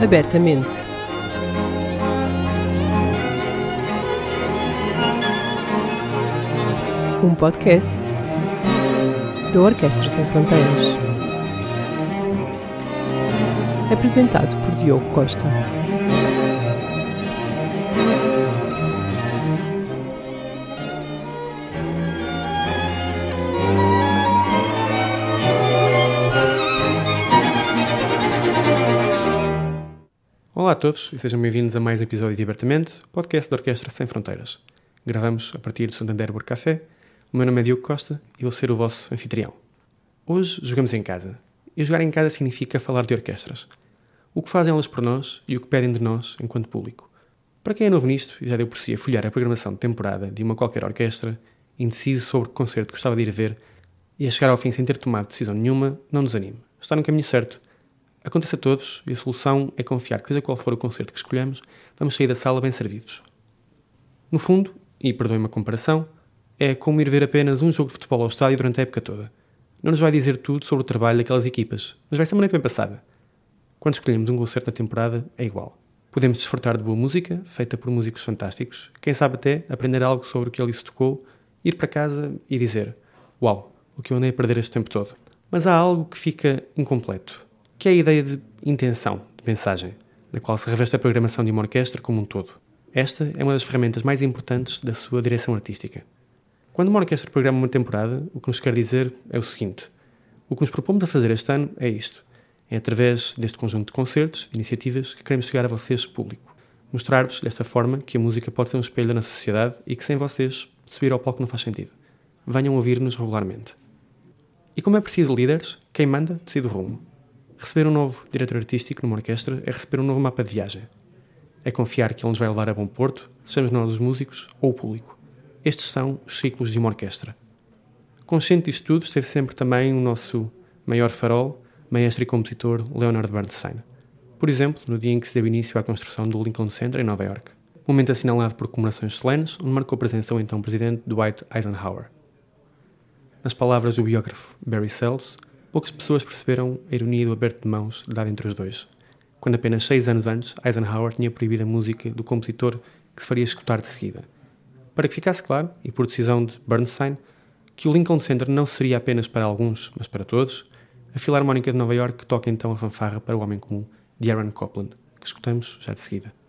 abertamente. Um podcast da Orquestra Sem Fronteiras. Apresentado por Diogo Costa. Todos e sejam bem-vindos a mais um episódio de Abertamente, podcast da Orquestra Sem Fronteiras. Gravamos a partir do Santander Work Café. O meu nome é Diogo Costa e vou ser o vosso anfitrião. Hoje jogamos em casa. E jogar em casa significa falar de orquestras. O que fazem elas por nós e o que pedem de nós enquanto público. Para quem é novo nisto e já deu por si a folhear a programação de temporada de uma qualquer orquestra, indeciso sobre que concerto gostava de ir ver e a chegar ao fim sem ter tomado decisão nenhuma, não nos anime. Está no caminho certo Acontece a todos e a solução é confiar que, seja qual for o concerto que escolhemos, vamos sair da sala bem servidos. No fundo, e perdoem-me a comparação, é como ir ver apenas um jogo de futebol ao estádio durante a época toda. Não nos vai dizer tudo sobre o trabalho daquelas equipas, mas vai ser uma noite bem passada. Quando escolhemos um concerto na temporada, é igual. Podemos desfrutar de boa música, feita por músicos fantásticos, quem sabe até aprender algo sobre o que ali se tocou, ir para casa e dizer: Uau, o que eu andei a perder este tempo todo. Mas há algo que fica incompleto que é a ideia de intenção, de mensagem, da qual se reveste a programação de uma orquestra como um todo. Esta é uma das ferramentas mais importantes da sua direção artística. Quando uma orquestra programa uma temporada, o que nos quer dizer é o seguinte: o que nos propomos a fazer este ano é isto. É através deste conjunto de concertos, de iniciativas, que queremos chegar a vocês, público. Mostrar-vos, desta forma, que a música pode ser um espelho nossa sociedade e que sem vocês, subir ao palco não faz sentido. Venham ouvir-nos regularmente. E como é preciso líderes, quem manda decide o rumo. Receber um novo diretor artístico numa orquestra é receber um novo mapa de viagem. É confiar que ele nos vai levar a bom porto, sejamos nós os músicos ou o público. Estes são os ciclos de uma orquestra. Consciente disto tudo, esteve sempre também o nosso maior farol, maestro e compositor Leonard Bernstein. Por exemplo, no dia em que se deu início à construção do Lincoln Center em Nova York. Momento assinalado por comemorações solenes, onde marcou a presença o então presidente Dwight Eisenhower. Nas palavras do biógrafo Barry Sells, poucas pessoas perceberam a ironia do aberto de mãos dado entre os dois, quando apenas seis anos antes Eisenhower tinha proibido a música do compositor que se faria escutar de seguida. Para que ficasse claro, e por decisão de Bernstein, que o Lincoln Center não seria apenas para alguns, mas para todos, a Filarmónica de Nova York toca então a fanfarra para o homem comum de Aaron Copland, que escutamos já de seguida.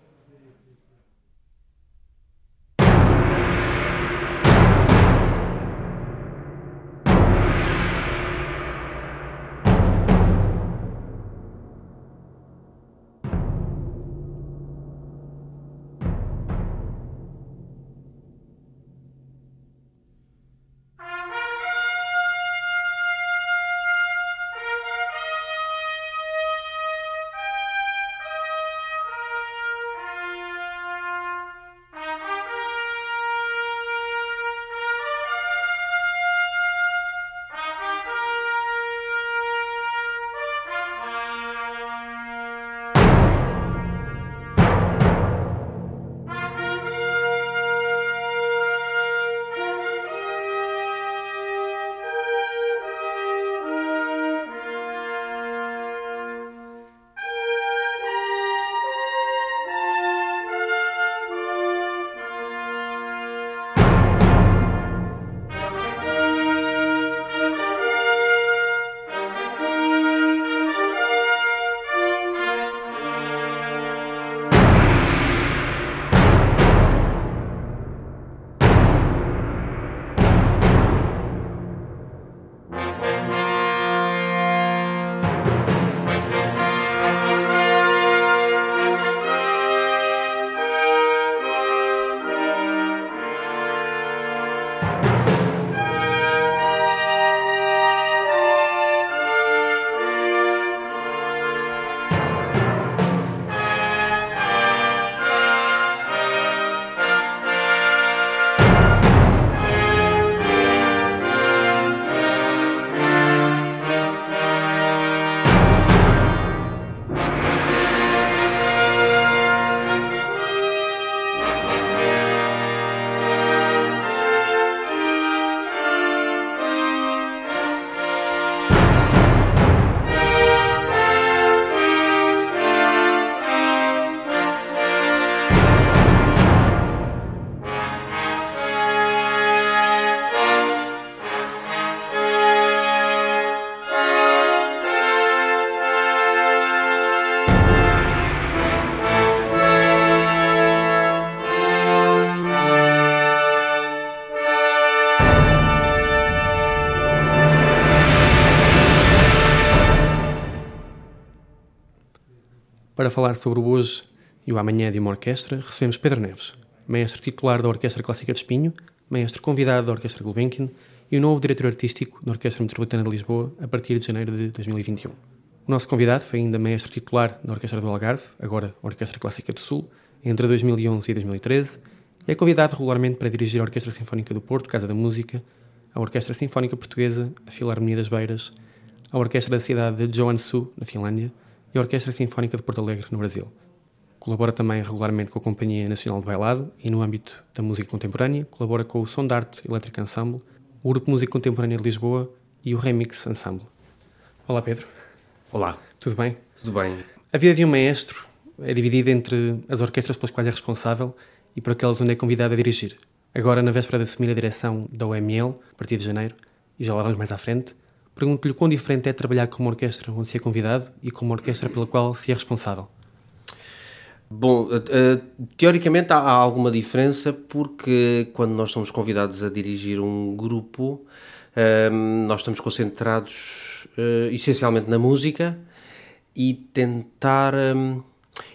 Falar sobre o hoje e o amanhã de uma orquestra, recebemos Pedro Neves, maestro titular da Orquestra Clássica de Espinho, maestro convidado da Orquestra Gulbenkian e o novo diretor artístico da Orquestra Metropolitana de Lisboa a partir de janeiro de 2021. O nosso convidado foi ainda maestro titular da Orquestra do Algarve, agora Orquestra Clássica do Sul, entre 2011 e 2013, e é convidado regularmente para dirigir a Orquestra Sinfónica do Porto, Casa da Música, a Orquestra Sinfónica Portuguesa, a Filarmonia das Beiras, a Orquestra da cidade de Joensuu, na Finlândia, e a Orquestra Sinfónica de Porto Alegre, no Brasil. Colabora também regularmente com a Companhia Nacional de Bailado e, no âmbito da música contemporânea, colabora com o Som de Arte Elétrica Ensemble, o Grupo Música Contemporânea de Lisboa e o Remix Ensemble. Olá, Pedro. Olá. Tudo bem? Tudo bem. A vida de um maestro é dividida entre as orquestras pelas quais é responsável e por aquelas onde é convidado a dirigir. Agora, na véspera de assumir a direção da OML, a partir de janeiro, e já lá vamos mais à frente, pergunto-lhe quão diferente é trabalhar com uma orquestra onde se é convidado e com uma orquestra pela qual se é responsável. Bom, uh, teoricamente há, alguma diferença porque quando nós somos convidados a dirigir um grupo, uh, nós estamos concentrados uh, essencialmente na música e tentar um,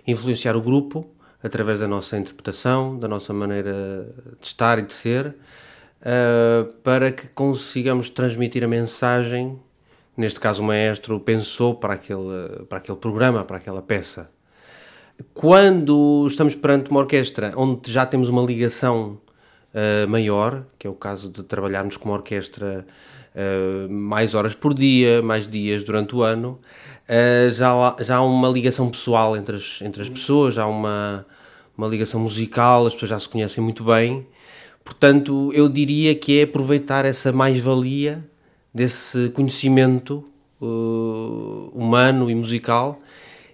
influenciar o grupo através da nossa interpretação, da nossa maneira de estar e de ser, para que consigamos transmitir a mensagem. Neste caso, o maestro pensou para aquele, para aquele programa, para aquela peça quando estamos perante uma orquestra onde já temos uma ligação uh, maior, que é o caso de trabalharmos com uma orquestra uh, mais horas por dia, mais dias durante o ano, uh, já, já há uma ligação pessoal entre as, entre as pessoas, já há uma, uma ligação musical, as pessoas já se conhecem muito bem. Portanto, eu diria que é aproveitar essa mais-valia desse conhecimento humano e musical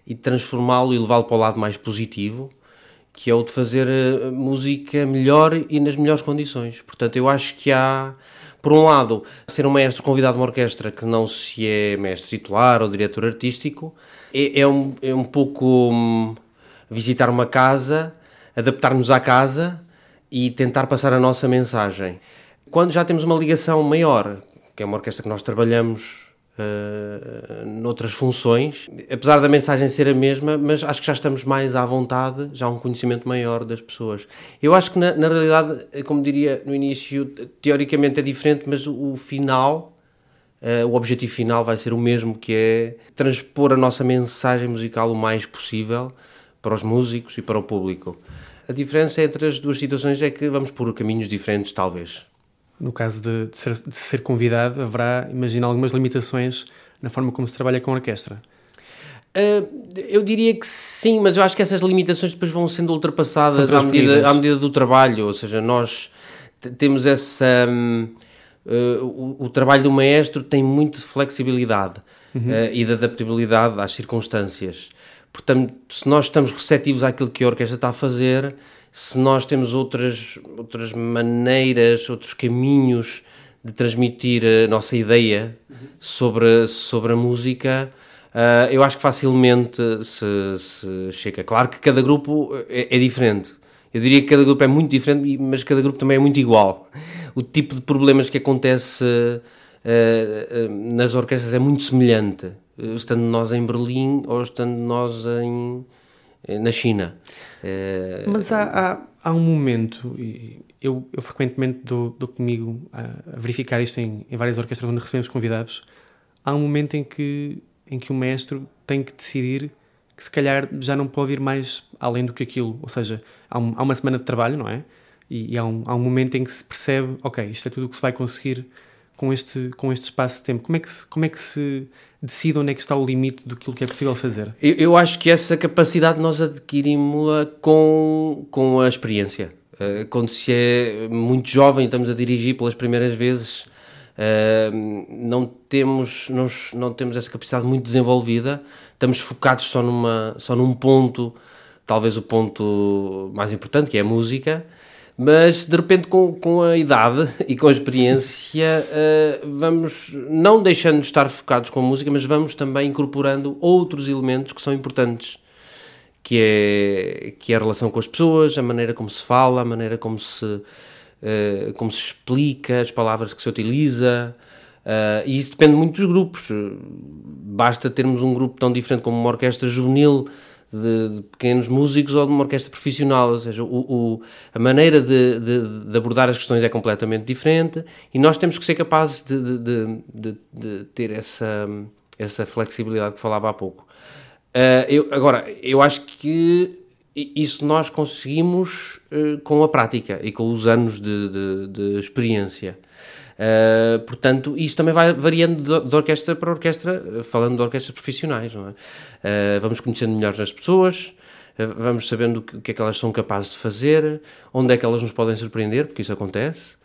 e transformá-lo e levá-lo para o lado mais positivo, que é o de fazer eh, música melhor e nas melhores condições. Portanto, eu acho que há, por um lado, ser um maestro convidado de uma orquestra que não se é mestre titular ou diretor artístico, é, é, um, é um pouco hum, visitar uma casa, adaptar-nos à casa e tentar passar a nossa mensagem. Quando já temos uma ligação maior, que é uma orquestra que nós trabalhamos uh, noutras funções, apesar da mensagem ser a mesma, mas acho que já estamos mais à vontade, já há um conhecimento maior das pessoas. Eu acho que na, na realidade, como diria no início, teoricamente é diferente, mas o, o final, uh, o objetivo final vai ser o mesmo, que é transpor a nossa mensagem musical o mais possível para os músicos e para o público. A diferença entre as duas situações é que vamos por caminhos diferentes, talvez no caso de, de, ser, de ser, convidado, haverá, imagino, algumas limitações na forma como se trabalha com a orquestra? Uh, eu diria que sim, mas eu acho que essas limitações depois vão sendo ultrapassadas à medida, à medida do trabalho, ou seja, nós temos essa... Um, uh, o, o, trabalho do maestro tem muito de flexibilidade uhum. uh, e de adaptabilidade às circunstâncias. Portanto, se nós estamos receptivos àquilo que a orquestra está a fazer, se nós temos outras, outras maneiras, outros caminhos de transmitir a nossa ideia sobre, sobre a música, uh, eu acho que facilmente se, se, chega. Claro que cada grupo é, é, diferente. Eu diria que cada grupo é muito diferente, mas cada grupo também é muito igual. O tipo de problemas que acontece uh, uh, nas orquestras é muito semelhante, estando nós em Berlim ou estando nós em, na China. Eh, Mas há, há, há, um momento, eu, eu frequentemente dou, dou comigo a, a verificar isto em, em, várias orquestras onde recebemos convidados, há um momento em que, em que o mestre tem que decidir que se calhar já não pode ir mais além do que aquilo, ou seja, há, um, há uma semana de trabalho, não é? E, e há, um, há um momento em que se percebe, ok, isto é tudo o que se vai conseguir com este, com este espaço de tempo. Como é que se, como é que se decide onde é que está o limite do que é possível fazer? Eu, eu acho que essa capacidade nós adquirimos-la com, com a experiência. Uh, quando se é muito jovem, estamos a dirigir pelas primeiras vezes, uh, não, temos, nós, não temos essa capacidade muito desenvolvida, estamos focados só, numa, só num ponto, talvez o ponto mais importante, que é a música, mas de repente com, com a idade e com a experiência uh, vamos não deixando de estar focados com a música, mas vamos também incorporando outros elementos que são importantes que é, que é a relação com as pessoas, a maneira como se fala, a maneira como se, uh, como se explica, as palavras que se utiliza, uh, e isso depende muito dos grupos. Basta termos um grupo tão diferente como uma orquestra juvenil de, de, pequenos músicos ou de uma orquestra profissional, ou seja, o, o, a maneira de, de, de, abordar as questões é completamente diferente e nós temos que ser capazes de, ter essa, essa flexibilidade que falava há pouco. Uh, eu, agora, eu acho que isso nós conseguimos uh, com a prática e com os anos de, experiência. Uh, portanto, isto também vai variando de, de, orquestra para orquestra, falando de orquestras profissionais. Não é? Uh, vamos conhecendo melhor as pessoas, uh, vamos sabendo o que, o que, é que elas são capazes de fazer, onde é que elas nos podem surpreender, porque isso acontece.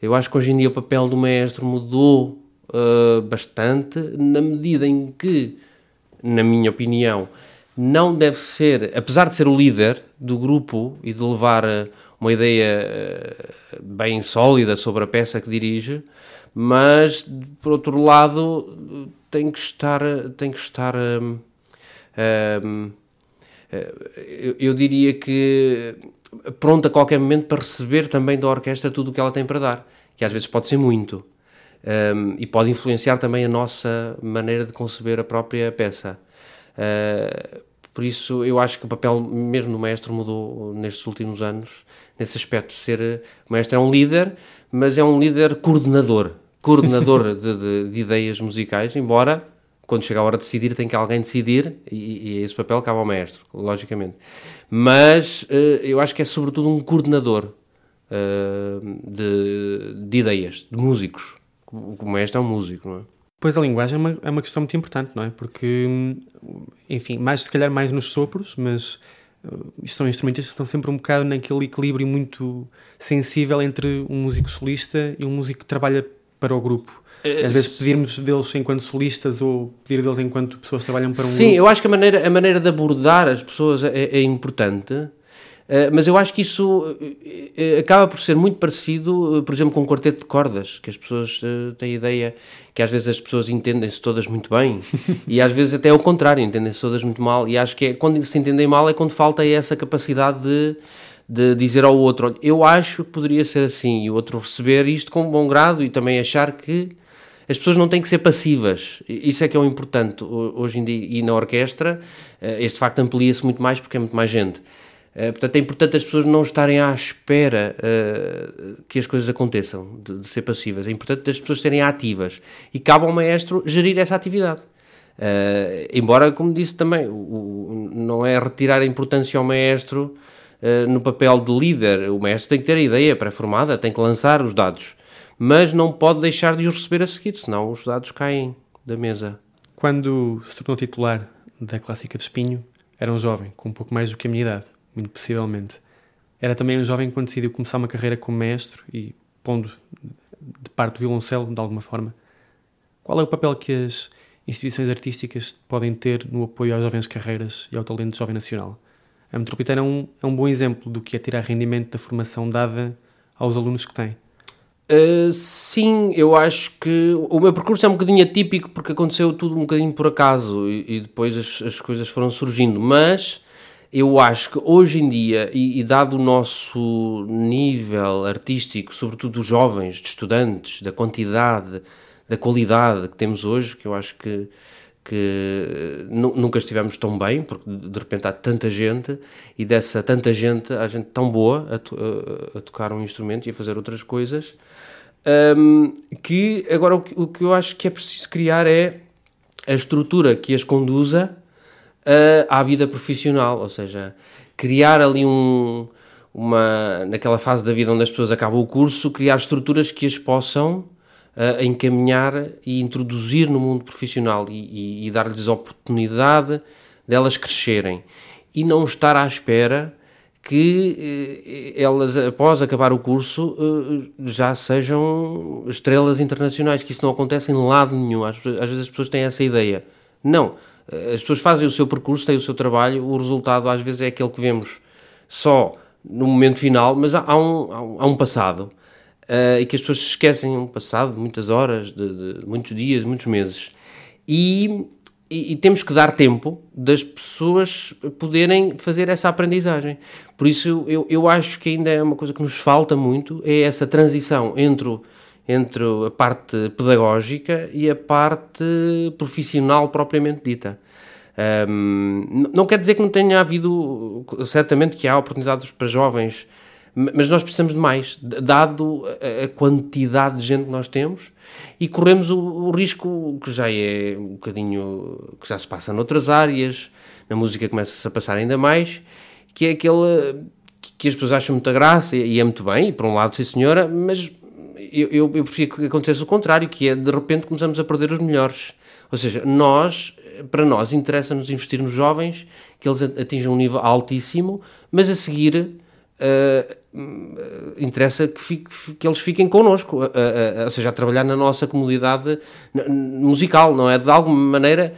Eu acho que hoje em dia o papel do maestro mudou bastante, na medida em que, na minha opinião, não deve ser, apesar de ser o líder do grupo e de levar uma ideia eh, bem sólida sobre a peça que dirige, mas por outro lado tem que estar tem que estar um, um, eu, eu, diria que pronto a qualquer momento para receber também da orquestra tudo o que ela tem para dar, que às vezes pode ser muito um, e pode influenciar também a nossa maneira de conceber a própria peça. Uh, por isso, eu acho que o papel mesmo do maestro mudou nestes últimos anos, nesse aspecto. Ser, o maestro é um líder, mas é um líder coordenador coordenador de, de, de, ideias musicais, embora quando chega a hora de decidir tem que alguém decidir e, e esse papel cabe ao maestro, logicamente. Mas uh, eu acho que é sobretudo um coordenador uh, de, de, ideias, de músicos. O maestro é um músico, não é? Pois a linguagem é uma, é uma questão muito importante, não é? Porque, enfim, mais se calhar mais nos sopros, mas uh, são instrumentistas que estão sempre um bocado naquele equilíbrio muito sensível entre um músico solista e um músico que trabalha para o grupo. É, Às vezes pedirmos deles enquanto solistas ou pedir deles enquanto pessoas que trabalham para um Sim, grupo. eu acho que a maneira, a maneira de abordar as pessoas é, é importante eh, mas eu acho que isso eh, eh, acaba por ser muito parecido, por exemplo, com um quarteto de cordas, que as pessoas têm a ideia que às vezes as pessoas entendem-se todas muito bem e às vezes até ao contrário, entendem-se todas muito mal. E acho que é, quando se entendem mal é quando falta essa capacidade de, de dizer ao outro: Eu acho que poderia ser assim, e o outro receber isto com bom grado e também achar que as pessoas não têm que ser passivas. Isso é que é o importante hoje em dia. E na orquestra, este facto amplia-se muito mais porque é muito mais gente. Uh, portanto, é importante as pessoas não estarem à espera uh, que as coisas aconteçam, de, de, ser passivas. É importante as pessoas serem ativas. E cabe ao maestro gerir essa atividade. Uh, embora, como disse também, o, o, não é retirar a importância ao maestro no papel de líder. O maestro tem que ter a ideia pré-formada, tem que lançar os dados. Mas não pode deixar de os receber a seguir, senão os dados caem da mesa. Quando se tornou titular da Clássica de Espinho, era um jovem, com um pouco mais do que a minha idade muito possivelmente. Era também um jovem quando decidiu começar uma carreira como mestre e pondo de parte do violoncelo de alguma forma. Qual é o papel que as instituições artísticas podem ter no apoio às jovens carreiras e ao talento jovem nacional? A Metropolitana é um, é um bom exemplo do que é tirar rendimento da formação dada aos alunos que tem. Uh, sim, eu acho que o meu percurso é um bocadinho atípico porque aconteceu tudo um bocadinho por acaso e, e depois as, as coisas foram surgindo, mas eu acho que hoje em dia, e, e, dado o nosso nível artístico, sobretudo dos jovens, de estudantes, da quantidade, da qualidade que temos hoje, que eu acho que, que nunca estivemos tão bem, porque de repente há tanta gente, e dessa tanta gente, há gente tão boa a, to, a tocar um instrumento e a fazer outras coisas, um, que agora o que, o que eu acho que é preciso criar é a estrutura que as conduza uh, à vida profissional, ou seja, criar ali um, uma, naquela fase da vida onde as pessoas acabam o curso, criar estruturas que as possam uh, encaminhar e introduzir no mundo profissional e, e, e dar-lhes a oportunidade delas crescerem e não estar à espera que eh, elas, após acabar o curso, já sejam estrelas internacionais, que isso não acontece em lado nenhum. Às, às vezes as pessoas têm essa ideia. Não. As pessoas fazem o seu percurso, têm o seu trabalho, o resultado às vezes é aquele que vemos só no momento final, mas há, há, um, há um, passado uh, e que as pessoas se esquecem um passado de muitas horas, de, de muitos dias, muitos meses. E, e, e, temos que dar tempo das pessoas poderem fazer essa aprendizagem. Por isso, eu, eu acho que ainda é uma coisa que nos falta muito, é essa transição entre entre a parte pedagógica e a parte profissional propriamente dita. Um, não quer dizer que não tenha havido, certamente que há oportunidades para jovens, mas nós precisamos de mais, dado a quantidade de gente que nós temos e corremos o, o, risco que já é um bocadinho, que já se passa noutras áreas, na música começa-se a passar ainda mais, que é aquele que as pessoas acham muita graça e é muito bem, e por um lado, sim senhora, mas eu, eu, eu prefiro que acontecesse o contrário, que é de repente começamos a perder os melhores. Ou seja, nós, para nós, interessa-nos investir nos jovens, que eles atinjam um nível altíssimo, mas a seguir uh, interessa que, fique, que, eles fiquem connosco, uh, uh, ou seja, a trabalhar na nossa comunidade musical, não é? De alguma maneira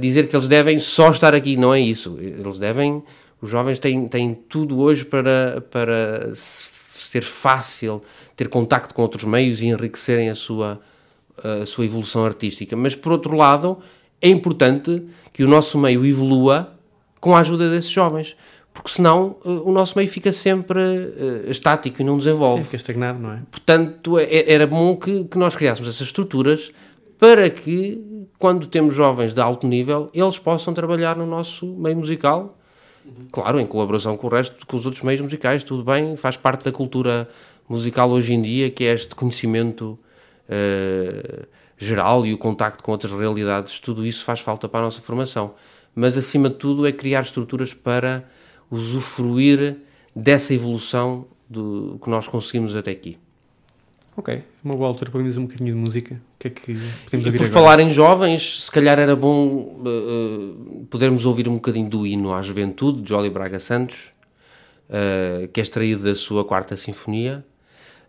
dizer que eles devem só estar aqui, não é isso. Eles devem, os jovens têm, têm tudo hoje para, para ser fácil ter contacto com outros meios e enriquecerem a sua, a sua evolução artística. Mas, por outro lado, é importante que o nosso meio evolua com a ajuda desses jovens, porque senão eh, o nosso meio fica sempre uh, estático e não desenvolve. Sim, fica estagnado, não é? Portanto, é, é, era bom que, que nós criássemos essas estruturas para que, quando temos jovens de alto nível, eles possam trabalhar no nosso meio musical, claro, em colaboração com o resto, com os outros meios musicais, tudo bem, faz parte da cultura musical hoje em dia, que é este conhecimento uh, geral e o contacto com outras realidades, tudo isso faz falta para a nossa formação. Mas, acima de tudo, é criar estruturas para usufruir dessa evolução do que nós conseguimos até aqui. Ok, uma boa altura para ouvirmos um bocadinho de música. O que é que podemos ouvir Por agora? falar em jovens, se calhar era bom uh, podermos ouvir um bocadinho do hino à juventude, de Jolly Braga Santos, uh, que é extraído da sua quarta sinfonia,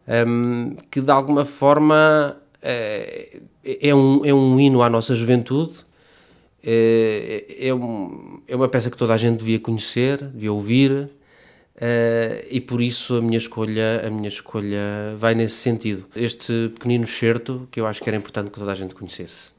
um, que de alguma forma uh, é, um, é um hino à nossa juventude, é, é, um, é uma peça que toda a gente devia conhecer, devia ouvir, Uh, e por isso a minha escolha a minha escolha vai nesse sentido. Este pequenino certo que eu acho que era importante que toda a gente conhecesse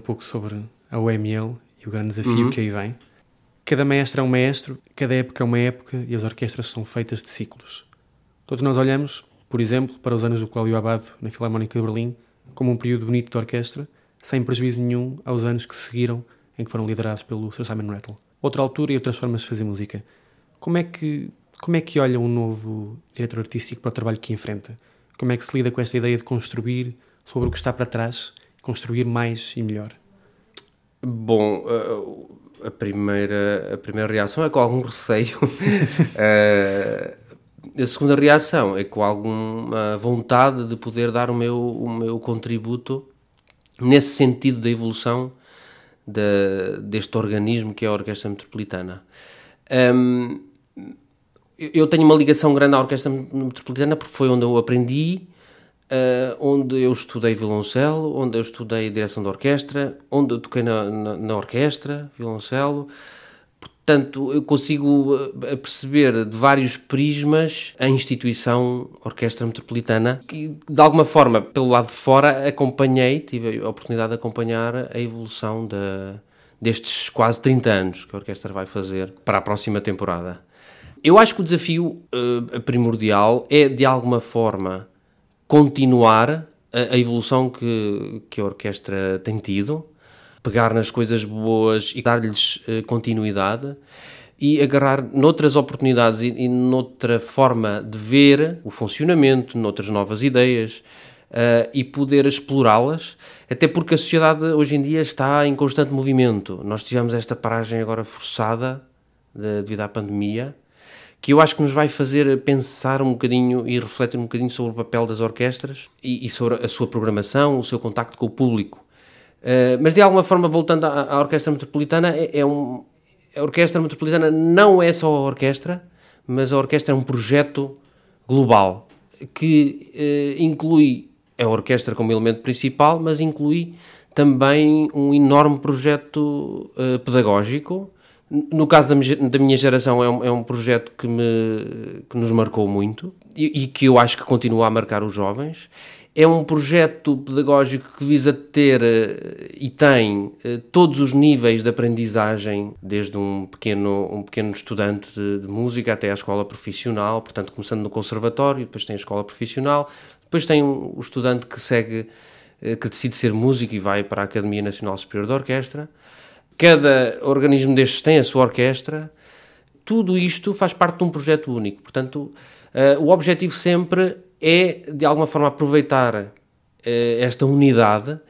um pouco sobre a UML e o grande desafio uhum. que aí vem. Cada maestro é um maestro, cada época é uma época e as orquestras são feitas de ciclos. Todos nós olhamos, por exemplo, para os anos do Cláudio Abado na Filarmónica de Berlim como um período bonito de orquestra, sem prejuízo nenhum aos anos que seguiram em que foram liderados pelo Sir Simon Rattle. Outra altura e outras formas de fazer música. Como é que como é que olha um novo diretor artístico para o trabalho que enfrenta? Como é que se lida com esta ideia de construir sobre o que está para trás, construir mais e melhor? Bom, eh, a primeira, a primeira reação é com algum receio. Eh, a segunda reação é com alguma vontade de poder dar o meu, o meu contributo nesse sentido da evolução de, deste organismo que é a Orquestra Metropolitana. Um, eu tenho uma ligação grande à Orquestra Metropolitana porque foi onde eu aprendi, uh, onde eu estudei violoncelo, onde eu estudei direção de orquestra, onde eu toquei na, na, na orquestra, violoncelo. Portanto, eu consigo eh, perceber de vários prismas a instituição Orquestra Metropolitana, que de alguma forma, pelo lado de fora, acompanhei, tive a oportunidade de acompanhar a evolução de, destes quase 30 anos que a orquestra vai fazer para a próxima temporada. Eu acho que o desafio uh, primordial é, de alguma forma, continuar a, a, evolução que, que a orquestra tem tido, pegar nas coisas boas e dar-lhes uh, continuidade e agarrar noutras oportunidades e, e noutra forma de ver o funcionamento, noutras novas ideias uh, e poder explorá-las, até porque a sociedade hoje em dia está em constante movimento. Nós tivemos esta paragem agora forçada de, devido à pandemia que eu acho que nos vai fazer pensar um bocadinho e refletir um bocadinho sobre o papel das orquestras e, e sobre a sua programação, o seu contacto com o público. Uh, mas de alguma forma, voltando à, à Orquestra Metropolitana, é, é, um, a Orquestra Metropolitana não é só a orquestra, mas a orquestra é um projeto global que uh, inclui a orquestra como elemento principal, mas inclui também um enorme projeto uh, pedagógico no caso da, da minha geração, é um, é um projeto que, me, que nos marcou muito e, e, que eu acho que continua a marcar os jovens. É um projeto pedagógico que visa ter eh, e tem eh, todos os níveis de aprendizagem, desde um pequeno, um pequeno estudante de, de música até à escola profissional, portanto, começando no conservatório, depois tem a escola profissional, depois tem o estudante que segue, eh, que decide ser músico e vai para a Academia Nacional Superior de Orquestra cada organismo destes tem a sua orquestra, tudo isto faz parte de um projeto único. Portanto, uh, o objetivo sempre é, de alguma forma, aproveitar uh, esta unidade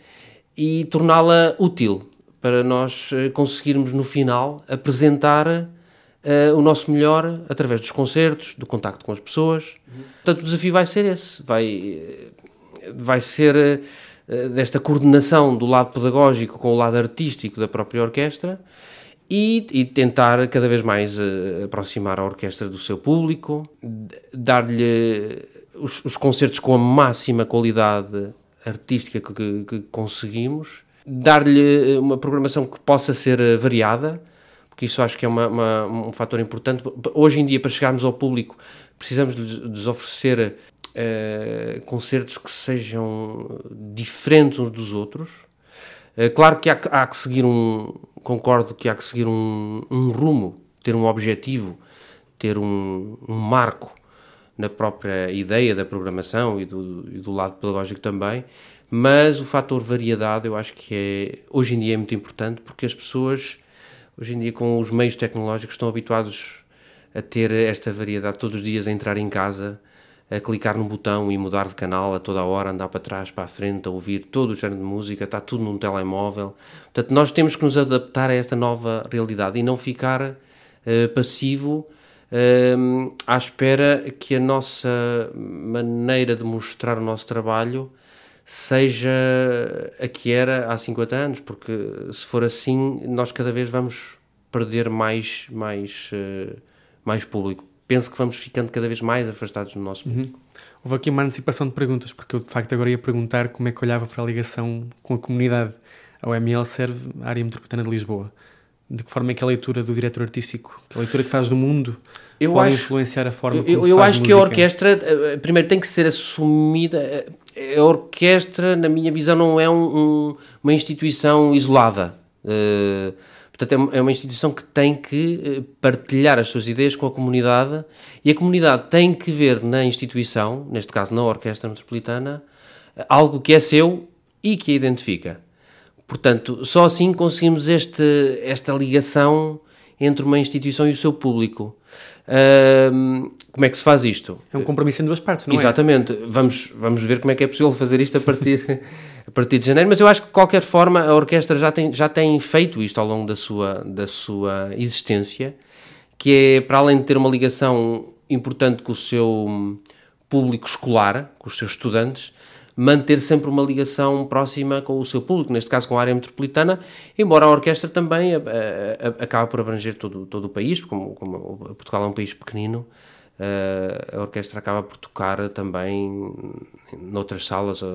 e torná-la útil para nós uh, conseguirmos, no final, apresentar o nosso melhor através dos concertos, do contacto com as pessoas. Uhum. Portanto, o desafio vai ser esse. Vai, vai ser eh, desta coordenação do lado pedagógico com o lado artístico da própria orquestra e, e tentar cada vez mais uh, aproximar a orquestra do seu público, dar-lhe os, os, concertos com a máxima qualidade artística que, que, que conseguimos, dar-lhe uma programação que possa ser variada, porque isso acho que é uma, uma, um fator importante. Hoje em dia, para chegarmos ao público, precisamos lhes oferecer uh, concertos que sejam diferentes uns dos outros. Uh, claro que há, há, que seguir um. Concordo que há que seguir um, um rumo, ter um objetivo, ter um, um, marco na própria ideia da programação e do, e do lado pedagógico também, mas o fator variedade eu acho que é, hoje em dia é muito importante porque as pessoas, hoje em dia, com os meios tecnológicos, estão habituados a ter esta variedade todos os dias, a entrar em casa a clicar no botão e mudar de canal a toda a hora, andar para trás, para a frente, a ouvir todo o género de música, está tudo num telemóvel. Portanto, nós temos que nos adaptar a esta nova realidade e não ficar uh, passivo uh, à espera que a nossa maneira de mostrar o nosso trabalho seja a que era há 50 anos, porque se for assim, nós cada vez vamos perder mais, mais, uh, mais público penso que vamos ficando cada vez mais afastados do nosso público. Uhum. Houve aqui uma antecipação de perguntas, porque eu de facto agora ia perguntar como é que olhava para a ligação com a comunidade. A OML serve a área metropolitana de Lisboa, de que forma é que a leitura do diretor artístico, a leitura que faz do mundo, Eu pode acho- influenciar a forma como eu- se eu acho que a música? orquestra, eh, primeiro, tem que ser assumida. eh, A orquestra, na minha visão, não é um- um- uma instituição isolada. Eh, portanto, é uma- é uma instituição que tem que eh, partilhar as suas ideias com a comunidade e a comunidade tem que ver na instituição, neste caso na Orquestra Metropolitana, eh, algo que é seu e que a identifica. Portanto, só assim conseguimos este, esta ligação entre uma instituição e o seu público. Como é que se faz isto? É um compromisso em duas partes, não Exatamente. Vamos, vamos ver como é que é possível fazer isto a partir, a partir de janeiro. Mas eu acho que, de qualquer forma, a orquestra já tem, já tem feito isto ao longo da sua, da sua existência, que é, para além de ter uma ligação importante com o seu público escolar, com os seus estudantes, manter sempre uma ligação próxima com o seu público, neste caso com a área metropolitana, embora a orquestra também a, a, a, acabe por abranger todo, todo o país, como, como Portugal é um país pequenino, eh, a orquestra acaba por tocar também noutras salas eh,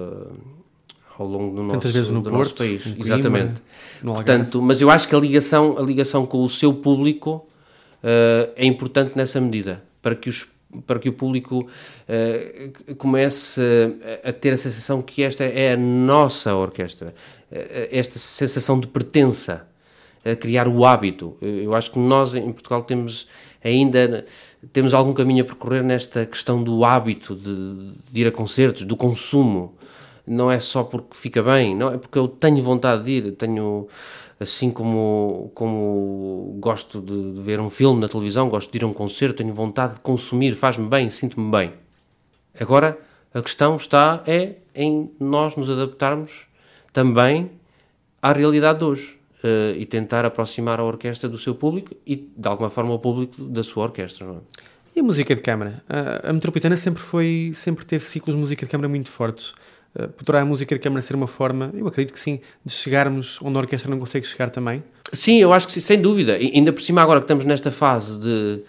ao longo do nosso, Tantas vezes no do Porto, nosso país. Coimbra, Exatamente. Portanto, mas eu acho que a ligação, a ligação com o seu público eh, é importante nessa medida, para que, os, para que o público eh, comece a, a ter a sensação que esta é a nossa orquestra, eh, esta sensação de pertença, a criar o hábito. Eu acho que nós em Portugal temos ainda temos algum caminho a percorrer nesta questão do hábito de, de ir a concertos, do consumo não é só porque fica bem, não é porque eu tenho vontade de ir, tenho assim como como gosto de, de ver um filme na televisão, gosto de ir a um concerto, tenho vontade de consumir, faz-me bem, sinto-me bem. Agora a questão está é em nós nos adaptarmos também à realidade de hoje eh, e tentar aproximar a orquestra do seu público e de alguma forma o público da sua orquestra. Não é? E a música de câmara? A Metropolitana sempre foi, sempre teve ciclos de música de câmara muito fortes. Uh, poderá a música de câmara ser uma forma, eu acredito que sim, de chegarmos onde a orquestra não consegue chegar também? Sim, eu acho que sim, sem dúvida. E ainda por cima, agora que estamos nesta fase de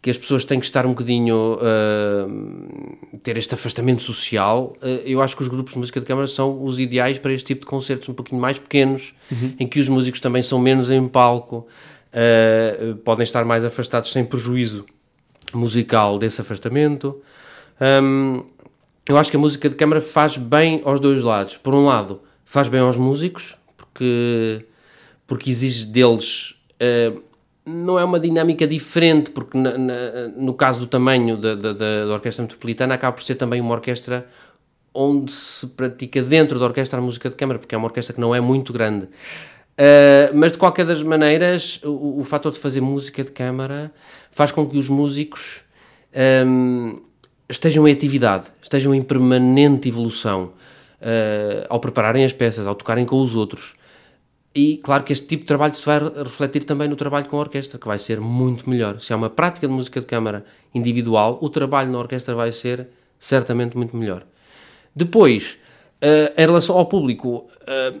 que as pessoas têm que estar um bocadinho uh, ter este afastamento social, uh, eu acho que os grupos de música de câmara são os ideais para este tipo de concertos um pouquinho mais pequenos, em que os músicos também são menos em palco, uh, podem estar mais afastados sem prejuízo musical desse afastamento. Um, eu acho que a música de câmara faz bem aos dois lados. Por um lado, faz bem aos músicos, porque, porque exige deles. Uh, não é uma dinâmica diferente, porque na, na, no caso do tamanho da, da, da, Orquestra Metropolitana, acaba por ser também uma orquestra onde se pratica dentro da orquestra a música de câmara, porque é uma orquestra que não é muito grande. Uh, mas de qualquer das maneiras, o, o fator de fazer música de câmara faz com que os músicos. Um, estejam em atividade, estejam em permanente evolução uh, ao prepararem as peças, ao tocarem com os outros. E claro que este tipo de trabalho se vai refletir também no trabalho com a orquestra, que vai ser muito melhor. Se há uma prática de música de câmara individual, o trabalho na orquestra vai ser certamente muito melhor. Depois, uh, em relação ao público, uh,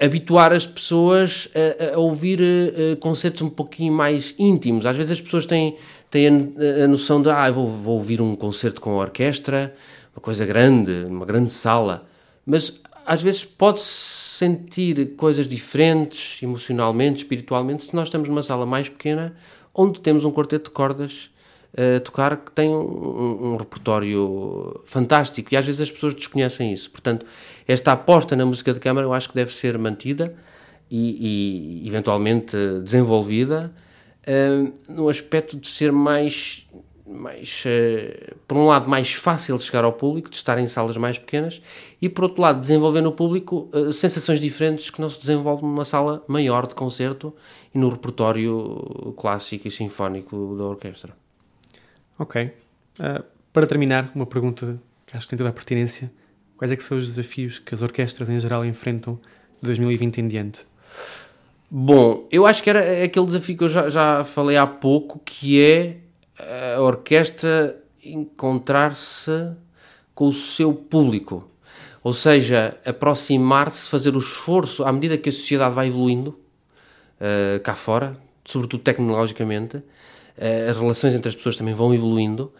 habituar as pessoas a, a ouvir uh, concertos um pouquinho mais íntimos. Às vezes as pessoas têm, têm a, a noção de ah, vou, vou, ouvir um concerto com a orquestra, uma coisa grande, uma grande sala, mas às vezes pode-se sentir coisas diferentes emocionalmente, espiritualmente, se nós estamos numa sala mais pequena, onde temos um quarteto de cordas a uh, tocar que tem um, um, repertório fantástico e às vezes as pessoas desconhecem isso. Portanto, esta aposta na música de câmara eu acho que deve ser mantida e, e eventualmente desenvolvida no aspecto de ser mais, mais uh, por um lado, mais fácil de chegar ao público, de estar em salas mais pequenas e por outro lado, desenvolver no público uh, sensações diferentes que não se desenvolvem numa sala maior de concerto e no repertório clássico e sinfónico da orquestra. Ok. Uh, para terminar, uma pergunta que acho que tem toda a pertinência. Quais é que são os desafios que as orquestras em geral enfrentam de 2020 em diante? Bom, eu acho que era aquele desafio que eu já, já falei há pouco, que é a orquestra encontrar-se com o seu público. Ou seja, aproximar-se, fazer o esforço, à medida que a sociedade vai evoluindo, uh, cá fora, sobretudo tecnologicamente, uh, as relações entre as pessoas também vão evoluindo,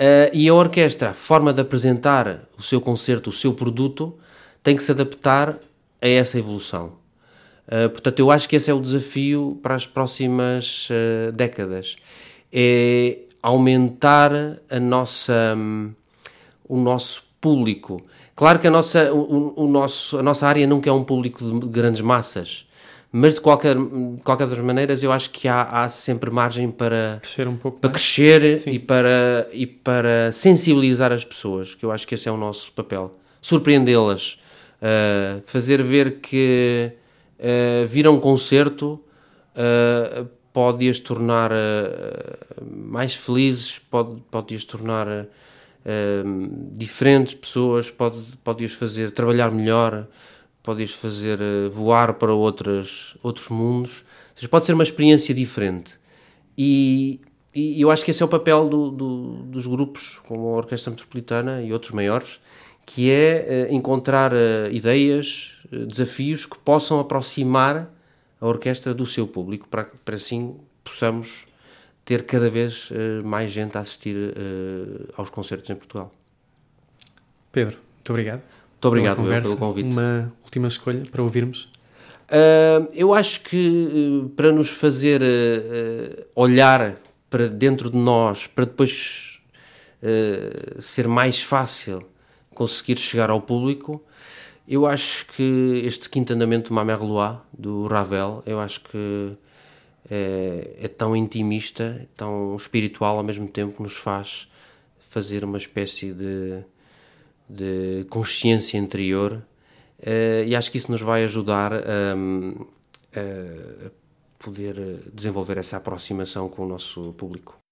uh, e a orquestra, a forma de apresentar o seu concerto, o seu produto, tem que se adaptar a essa evolução. Uh, portanto, eu acho que esse é o desafio para as próximas uh, décadas. É aumentar a nossa, um, o nosso público. Claro que a nossa, o, o, nosso, a nossa área nunca é um público de grandes massas, mas de qualquer, de qualquer das maneiras eu acho que há, há sempre margem para crescer um pouco para mais. crescer e para, e para sensibilizar as pessoas, que eu acho que esse é o nosso papel. Surpreendê-las, uh, fazer ver que uh, vir a um concerto uh, pode-as tornar mais felizes, pode, pode-as tornar diferentes pessoas, pode, pode-as fazer trabalhar melhor, pode-as fazer voar para outras, outros mundos. Ou seja, pode ser uma experiência diferente. E, e eu acho que esse é o papel do, do, dos grupos, como a Orquestra Metropolitana e outros maiores, que é uh, encontrar uh, ideias, uh, desafios que possam aproximar a orquestra do seu público, para, para assim possamos ter cada vez mais gente a assistir aos concertos em Portugal. Pedro, muito obrigado. Muito obrigado conversa, pelo convite. Uma última escolha para ouvirmos? eu acho que para nos fazer olhar para dentro de nós, para depois ser mais fácil conseguir chegar ao público. Eu acho que este quinto andamento do Mamerlois, do Ravel, eu acho que é, é, tão intimista, tão espiritual ao mesmo tempo, que nos faz fazer uma espécie de, de consciência interior uh, e acho que isso nos vai ajudar a, a poder desenvolver essa aproximação com o nosso público.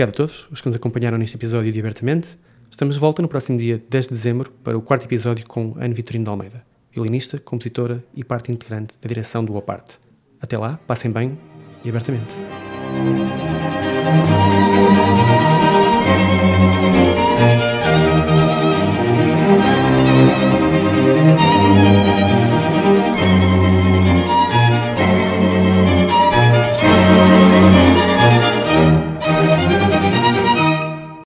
Obrigado a todos os que nos acompanharam neste episódio de Abertamente. Estamos de volta no próximo dia 10 de dezembro para o quarto episódio com Ana Vitorino de Almeida, violinista, compositora e parte integrante da direção do Oparte. Até lá, passem bem e abertamente.